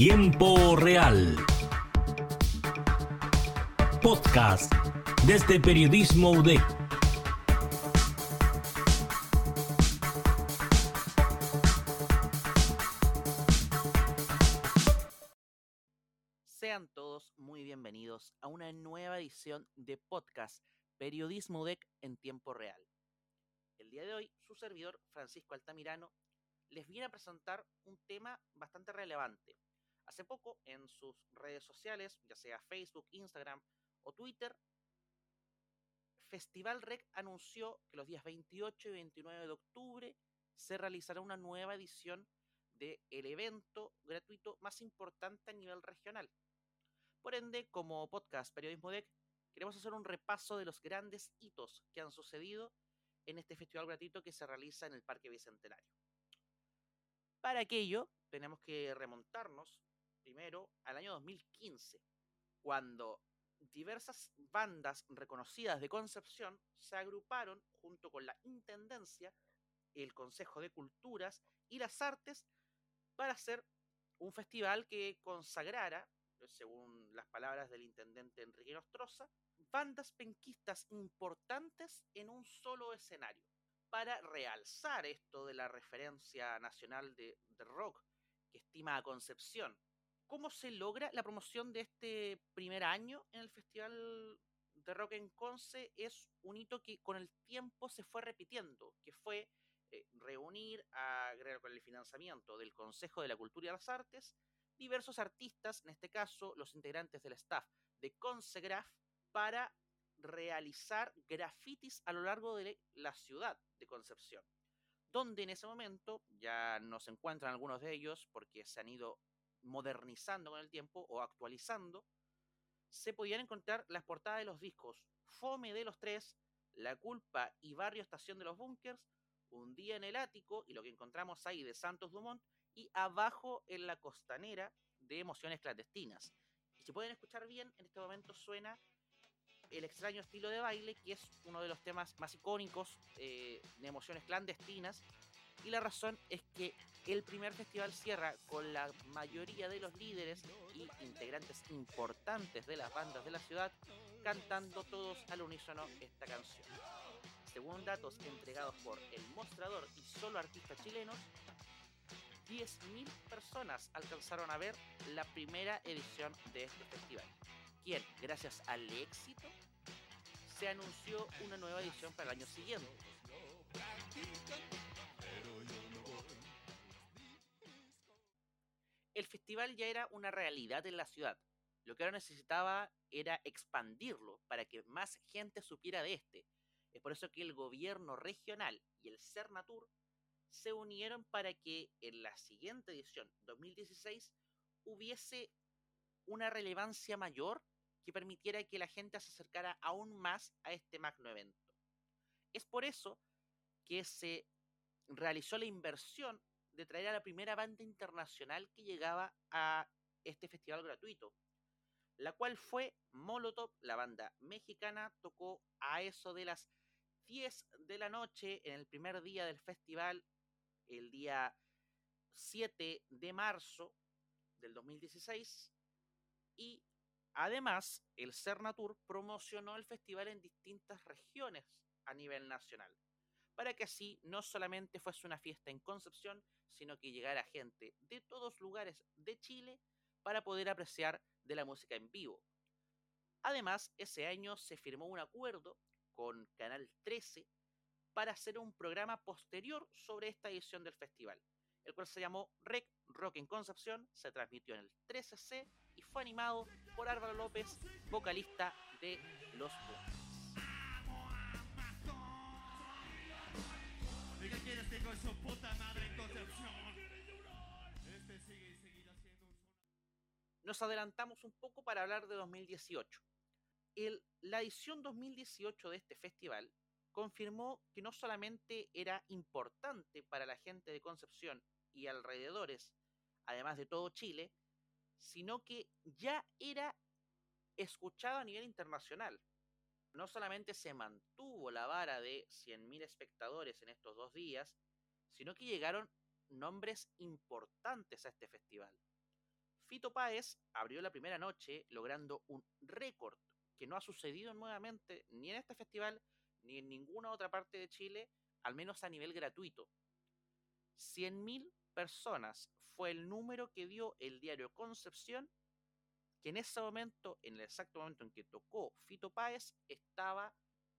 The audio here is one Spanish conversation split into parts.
tiempo real. Podcast desde Periodismo UDEC. Sean todos muy bienvenidos a una nueva edición de podcast Periodismo UDEC en tiempo real. El día de hoy, su servidor Francisco Altamirano les viene a presentar un tema bastante relevante. Hace poco, en sus redes sociales, ya sea Facebook, Instagram o Twitter, Festival Rec anunció que los días 28 y 29 de octubre se realizará una nueva edición del evento gratuito más importante a nivel regional. Por ende, como podcast Periodismo DEC, queremos hacer un repaso de los grandes hitos que han sucedido en este festival gratuito que se realiza en el Parque Bicentenario. Para aquello, tenemos que remontarnos primero al año 2015, cuando diversas bandas reconocidas de Concepción se agruparon junto con la Intendencia, el Consejo de Culturas y las Artes para hacer un festival que consagrara, según las palabras del intendente Enrique Nostroza, bandas penquistas importantes en un solo escenario para realzar esto de la referencia nacional de, de, rock que estima a Concepción. ¿Cómo se logra la promoción de este primer año en el Festival de Rock en Conce? Es un hito que con el tiempo se fue repitiendo, que fue eh, reunir a, con el financiamiento del Consejo de la Cultura y las Artes diversos artistas, en este caso los integrantes del staff de Concegraf, para realizar grafitis a lo largo de la ciudad de Concepción, donde en ese momento ya no se encuentran algunos de ellos porque se han ido modernizando con el tiempo o actualizando, se podían encontrar las portadas de los discos Fome de los Tres, La Culpa y Barrio Estación de los Bunkers, Un Día en el Ático y lo que encontramos ahí de Santos Dumont y Abajo en la Costanera de Emociones Clandestinas. Y si pueden escuchar bien, en este momento suena el extraño estilo de baile, que es uno de los temas más icónicos eh, de emociones clandestinas. Y la razón es que el primer festival cierra con la mayoría de los líderes y integrantes importantes de las bandas de la ciudad cantando todos al unísono esta canción. Según datos entregados por El Mostrador y solo artistas chilenos, 10.000 personas alcanzaron a ver la primera edición de este festival quien, gracias al éxito, se anunció una nueva edición para el año siguiente. Festival ya era una realidad en la ciudad. Lo que ahora necesitaba era expandirlo para que más gente supiera de este. Es por eso que el gobierno regional y el Cernatur se unieron para que en la siguiente edición, 2016, hubiese una relevancia mayor que permitiera que la gente se acercara aún más a este magno evento. Es por eso que se realizó la inversión de traer a la primera banda internacional que llegaba a este festival gratuito, la cual fue Molotov, la banda mexicana, tocó a eso de las 10 de la noche en el primer día del festival, el día 7 de marzo del 2016, y Además, el Cernatur promocionó el festival en distintas regiones a nivel nacional, para que así no solamente fuese una fiesta en Concepción, sino que llegara gente de todos lugares de Chile para poder apreciar de la música en vivo. Además, ese año se firmó un acuerdo con Canal 13 para hacer un programa posterior sobre esta edición del festival, el cual se llamó Rec Rock en Concepción, se transmitió en el 13C y fue animado por Álvaro López, vocalista de Los Bunkers. Nos adelantamos un poco para hablar de 2018. El, la edición 2018 de este festival confirmó que no solamente era importante para la gente de Concepción y alrededores, además de todo Chile, sino que ya era escuchado a nivel internacional. No solamente se mantuvo la vara de 100.000 espectadores en estos dos días, sino que llegaron nombres importantes a este festival. Fito Páez abrió la primera noche logrando un récord que no ha sucedido nuevamente ni en este festival ni en ninguna otra parte de Chile, al menos a nivel gratuito. 100.000 personas fue el número que dio el diario Concepción, que en ese momento, en el exacto momento en que tocó Fito Páez, estaba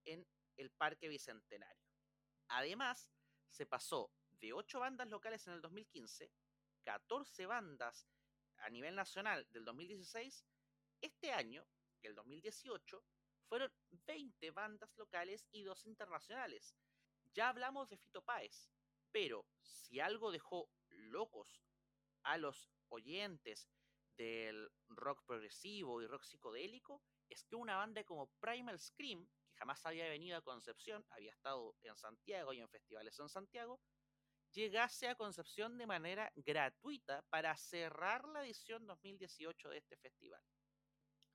en el Parque Bicentenario. Además, se pasó de 8 bandas locales en el 2015, 14 bandas a nivel nacional del 2016, este año, el 2018, fueron 20 bandas locales y dos internacionales. Ya hablamos de Fito Páez, pero si algo dejó locos a los oyentes del rock progresivo y rock psicodélico, es que una banda como Primal Scream, que jamás había venido a Concepción, había estado en Santiago y en festivales en Santiago, llegase a Concepción de manera gratuita para cerrar la edición 2018 de este festival.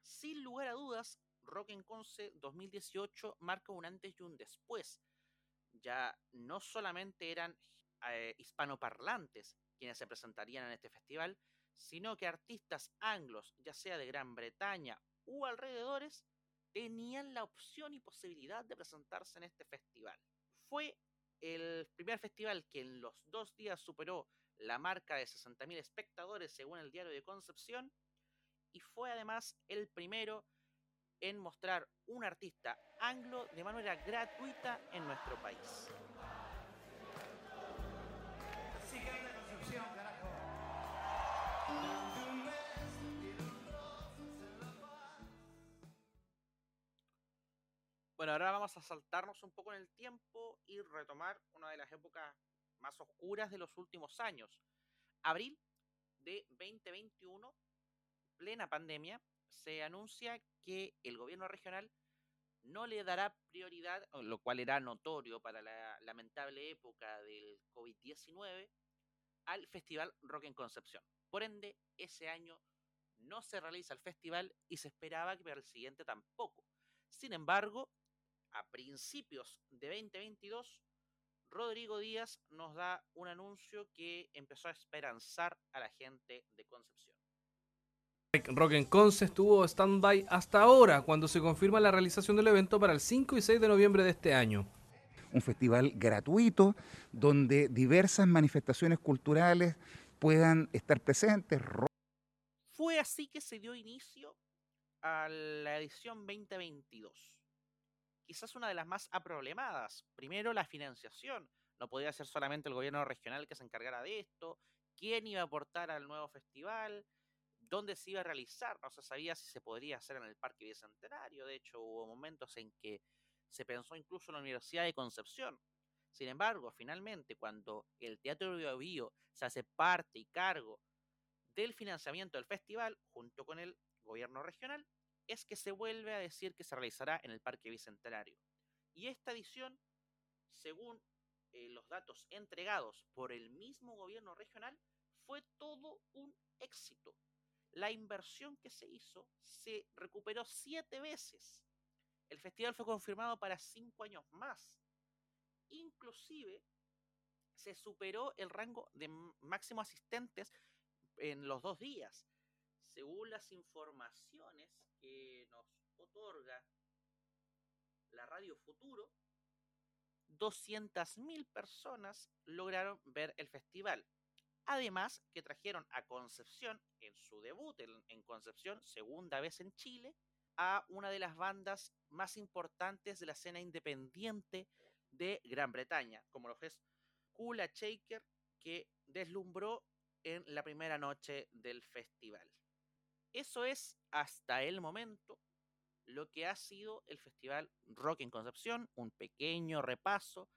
Sin lugar a dudas, Rock en Conce 2018 marca un antes y un después. Ya no solamente eran eh, hispanoparlantes quienes se presentarían en este festival, sino que artistas anglos, ya sea de Gran Bretaña u alrededores, tenían la opción y posibilidad de presentarse en este festival. Fue el primer festival que en los dos días superó la marca de 60.000 espectadores según el diario de Concepción y fue además el primero en mostrar un artista anglo de manera gratuita en nuestro país. Bueno, ahora vamos a saltarnos un poco en el tiempo y retomar una de las épocas más oscuras de los últimos años. Abril de 2021, plena pandemia, se anuncia que el gobierno regional no le dará prioridad, lo cual era notorio para la lamentable época del COVID-19, al Festival Rock en Concepción. Por ende, ese año no se realiza el festival y se esperaba que para el siguiente tampoco. Sin embargo, a principios de 2022, Rodrigo Díaz nos da un anuncio que empezó a esperanzar a la gente de Concepción. Rock en Conce estuvo stand-by hasta ahora, cuando se confirma la realización del evento para el 5 y 6 de noviembre de este año. Un festival gratuito donde diversas manifestaciones culturales puedan estar presentes. Fue así que se dio inicio a la edición 2022. Quizás una de las más aproblemadas. Primero, la financiación. No podía ser solamente el gobierno regional que se encargara de esto. ¿Quién iba a aportar al nuevo festival? dónde se iba a realizar, no se sabía si se podría hacer en el Parque Bicentenario, de hecho hubo momentos en que se pensó incluso en la Universidad de Concepción. Sin embargo, finalmente, cuando el Teatro Bio, Bio se hace parte y cargo del financiamiento del festival, junto con el gobierno regional, es que se vuelve a decir que se realizará en el Parque Bicentenario. Y esta edición, según eh, los datos entregados por el mismo gobierno regional, fue todo un éxito la inversión que se hizo se recuperó siete veces. El festival fue confirmado para cinco años más. Inclusive se superó el rango de máximo asistentes en los dos días. Según las informaciones que nos otorga la Radio Futuro, 200.000 personas lograron ver el festival. Además, que trajeron a Concepción, en su debut en, Concepción, segunda vez en Chile, a una de las bandas más importantes de la escena independiente de Gran Bretaña, como lo es Kula Shaker, que deslumbró en la primera noche del festival. Eso es hasta el momento lo que ha sido el Festival Rock en Concepción, un pequeño repaso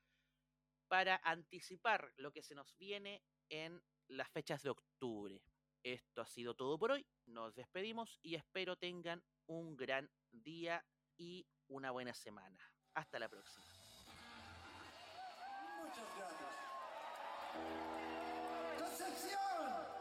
para anticipar lo que se nos viene en las fechas de octubre. Esto ha sido todo por hoy, nos despedimos y espero tengan un gran día y una buena semana. Hasta la próxima. Muchas gracias. ¡Concepción!